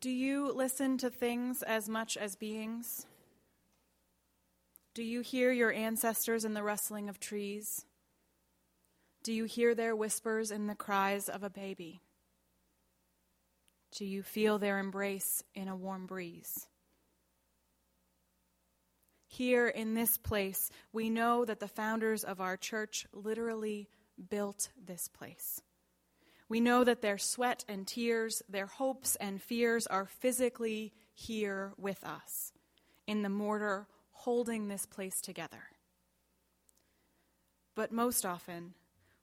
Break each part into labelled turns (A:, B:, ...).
A: Do you listen to things as much as beings? Do you hear your ancestors in the rustling of trees? Do you hear their whispers in the cries of a baby? Do you feel their embrace in a warm breeze? Here in this place, we know that the founders of our church literally built this place. We know that their sweat and tears, their hopes and fears are physically here with us in the mortar holding this place together. But most often,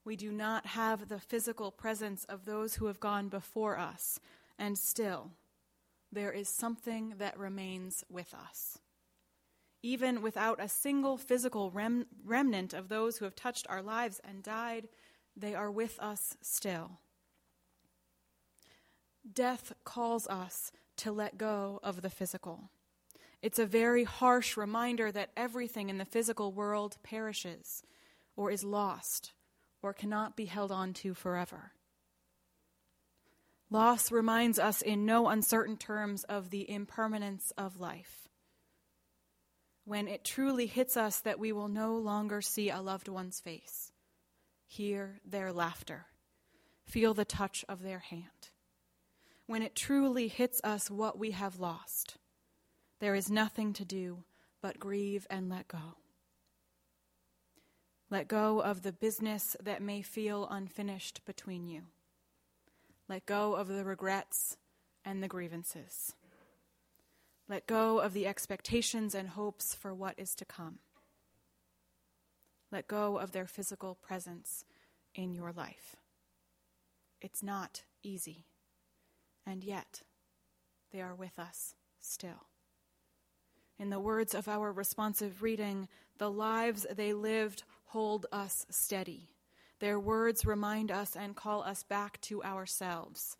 A: we do not have the physical presence of those who have gone before us, and still, there is something that remains with us. Even without a single physical rem- remnant of those who have touched our lives and died, they are with us still. Death calls us to let go of the physical. It's a very harsh reminder that everything in the physical world perishes or is lost or cannot be held on to forever. Loss reminds us in no uncertain terms of the impermanence of life. When it truly hits us that we will no longer see a loved one's face, hear their laughter, feel the touch of their hand when it truly hits us what we have lost, there is nothing to do but grieve and let go. Let go of the business that may feel unfinished between you. Let go of the regrets and the grievances. Let go of the expectations and hopes for what is to come. Let go of their physical presence in your life. It's not easy and yet they are with us still. In the words of our responsive reading, the lives they lived hold us steady. Their words remind us and call us back to ourselves.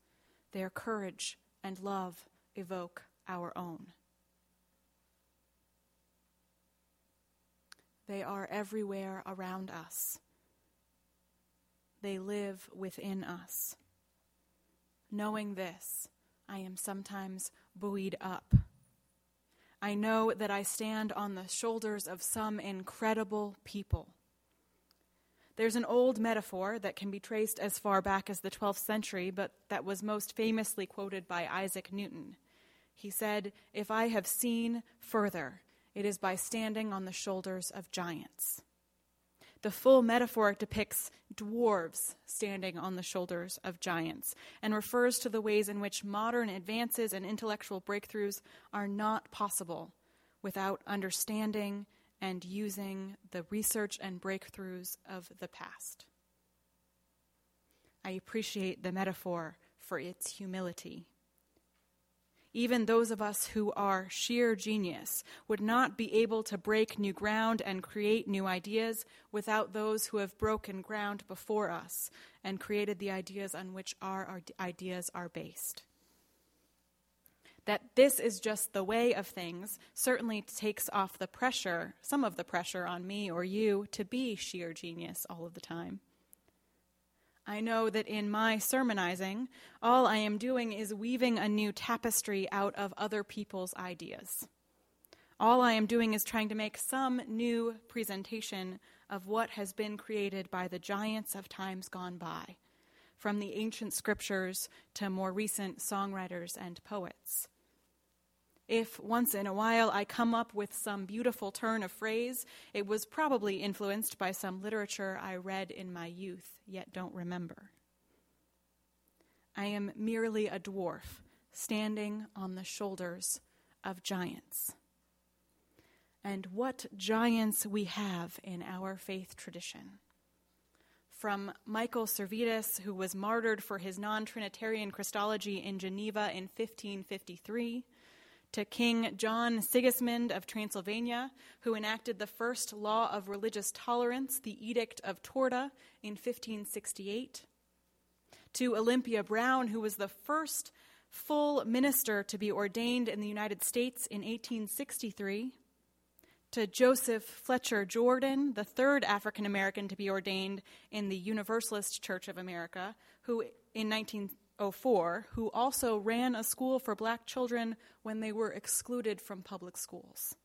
A: Their courage and love evoke our own. They are everywhere around us. They live within us. Knowing this, I am sometimes buoyed up. I know that I stand on the shoulders of some incredible people. There's an old metaphor that can be traced as far back as the 12th century, but that was most famously quoted by Isaac Newton. He said, If I have seen further, it is by standing on the shoulders of giants. The full metaphor depicts dwarves standing on the shoulders of giants and refers to the ways in which modern advances and intellectual breakthroughs are not possible without understanding and using the research and breakthroughs of the past. I appreciate the metaphor for its humility even those of us who are sheer genius would not be able to break new ground and create new ideas without those who have broken ground before us and created the ideas on which our, ideas are based. That this is just the way of things certainly takes off the pressure, some of the pressure on me or you to be sheer genius all of the time. I know that in my sermonizing, all I am doing is weaving a new tapestry out of other people's ideas. All I am doing is trying to make some new presentation of what has been created by the giants of times gone by, from the ancient scriptures to more recent songwriters and poets. If once in a while I come up with some beautiful turn of phrase, it was probably influenced by some literature I read in my youth, yet don't remember. I am merely a dwarf standing on the shoulders of giants. And what giants we have in our faith tradition. From Michael Servetus, who was martyred for his non Trinitarian Christology in Geneva in 1553 to King John Sigismund of Transylvania, who enacted the first law of religious tolerance, the Edict of Torda, in 1568, to Olympia Brown, who was the first full minister to be ordained in the United States in 1863, to Joseph Fletcher Jordan, the third African American to be ordained in the Universalist Church of America, who in 19 1904 who also ran a school for black children when they were excluded from public schools.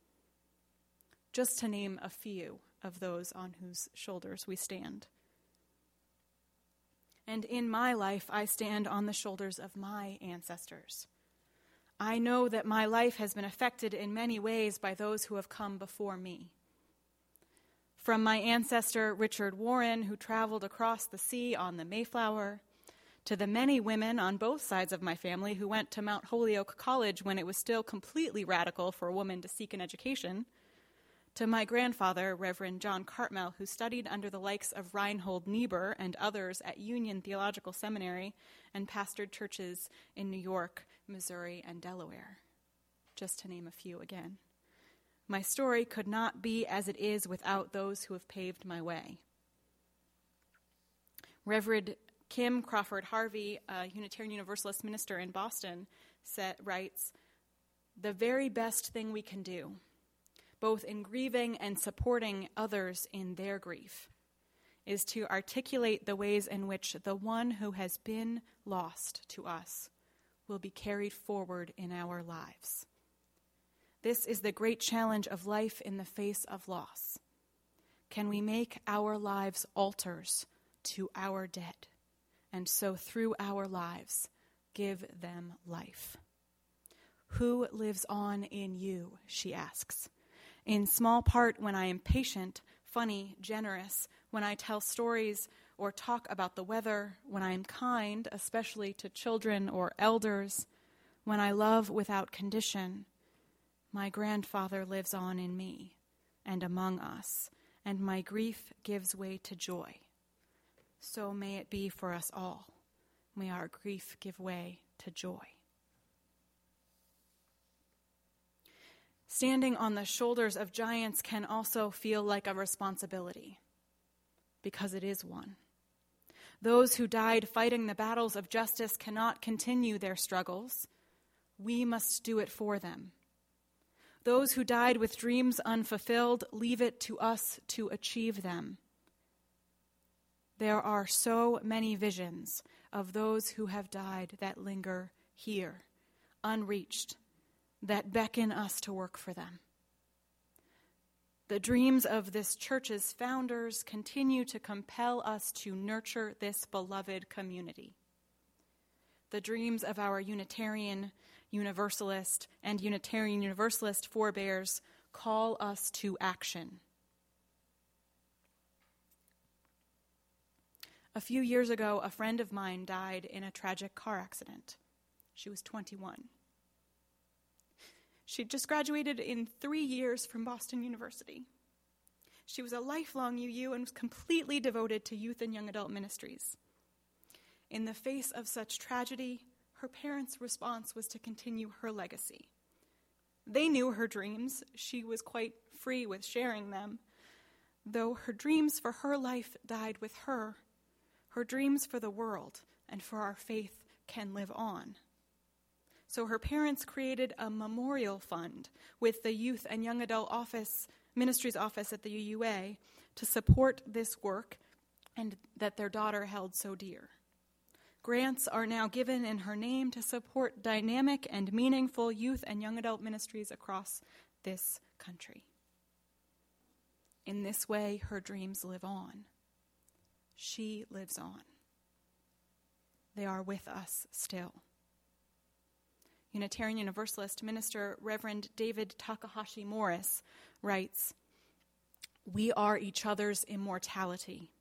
A: Just to name a few of those on whose shoulders we stand. And in my life, I stand on the shoulders of my ancestors. I know that my life has been affected in many ways by those who have come before me. From my ancestor Richard Warren, who traveled across the sea on the Mayflower, to the many women on both sides of my family who went to Mount Holyoke College when it was still completely radical for a woman to seek an education, to my grandfather, Reverend John Cartmel, who studied under the likes of Reinhold Niebuhr and others at Union Theological Seminary and pastored churches in New York, Missouri, and Delaware, just to name a few again. My story could not be as it is without those who have paved my way. Reverend Kim Crawford Harvie, a Unitarian Universalist minister in Boston, writes The very best thing we can do, both in grieving and supporting others in their grief, is to articulate the ways in which the one who has been lost to us will be carried forward in our lives. This is the great challenge of life in the face of loss. Can we make our lives altars to our dead, and so through our lives give them life? Who lives on in you? she asks. In small part, when I am patient, funny, generous, when I tell stories or talk about the weather, when I am kind, especially to children or elders, when I love without condition my grandfather lives on in me and among us, and my grief gives way to joy. So may it be for us all. May our grief give way to joy. Standing on the shoulders of giants can also feel like a responsibility, because it is one. Those who died fighting the battles of justice cannot continue their struggles. We must do it for them. Those who died with dreams unfulfilled, leave it to us to achieve them. There are so many visions of those who have died that linger here, unreached, that beckon us to work for them. The dreams of this church's founders continue to compel us to nurture this beloved community. The dreams of our Unitarian Universalist and Unitarian Universalist forebears call us to action. A few years ago, a friend of mine died in a tragic car accident. She was 21. She'd just graduated in three years from Boston University. She was a lifelong UU and was completely devoted to youth and young adult ministries. In the face of such tragedy, her parents' response was to continue her legacy. They knew her dreams, she was quite free with sharing them. Though her dreams for her life died with her, her dreams for the world and for our faith can live on. So her parents created a memorial fund with the Youth and Young Adult Office, Ministries Office at the UUA to support this work and that their daughter held so dear. Grants are now given in her name to support dynamic and meaningful youth and young adult ministries across this country. In this way, her dreams live on. She lives on. They are with us still. Unitarian Universalist minister Reverend David Takahashi Morris writes We are each other's immortality.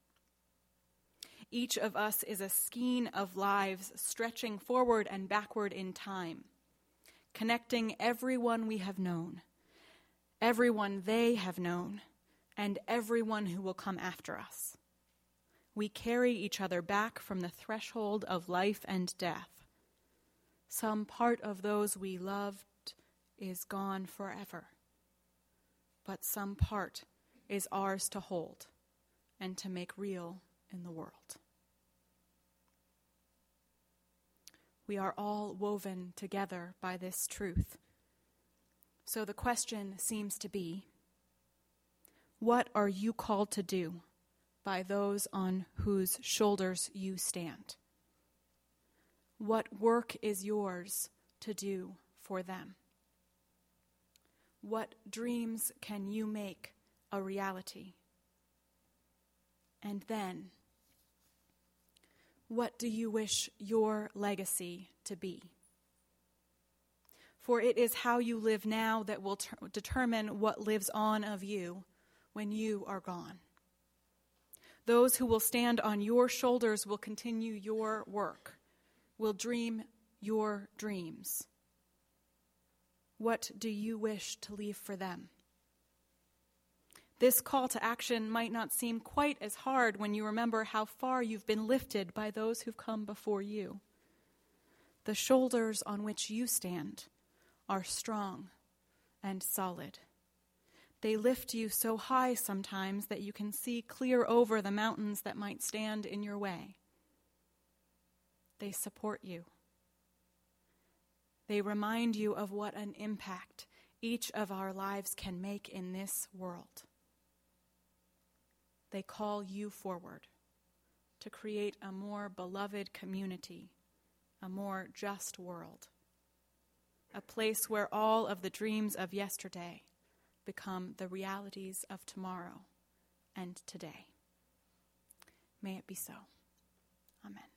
A: Each of us is a skein of lives stretching forward and backward in time, connecting everyone we have known, everyone they have known, and everyone who will come after us. We carry each other back from the threshold of life and death. Some part of those we loved is gone forever, but some part is ours to hold and to make real in the world. We are all woven together by this truth. So the question seems to be what are you called to do by those on whose shoulders you stand? What work is yours to do for them? What dreams can you make a reality? And then, what do you wish your legacy to be? For it is how you live now that will ter- determine what lives on of you when you are gone. Those who will stand on your shoulders will continue your work, will dream your dreams. What do you wish to leave for them? This call to action might not seem quite as hard when you remember how far you've been lifted by those who've come before you. The shoulders on which you stand are strong and solid. They lift you so high sometimes that you can see clear over the mountains that might stand in your way. They support you. They remind you of what an impact each of our lives can make in this world. They call you forward to create a more beloved community, a more just world, a place where all of the dreams of yesterday become the realities of tomorrow and today. May it be so. Amen.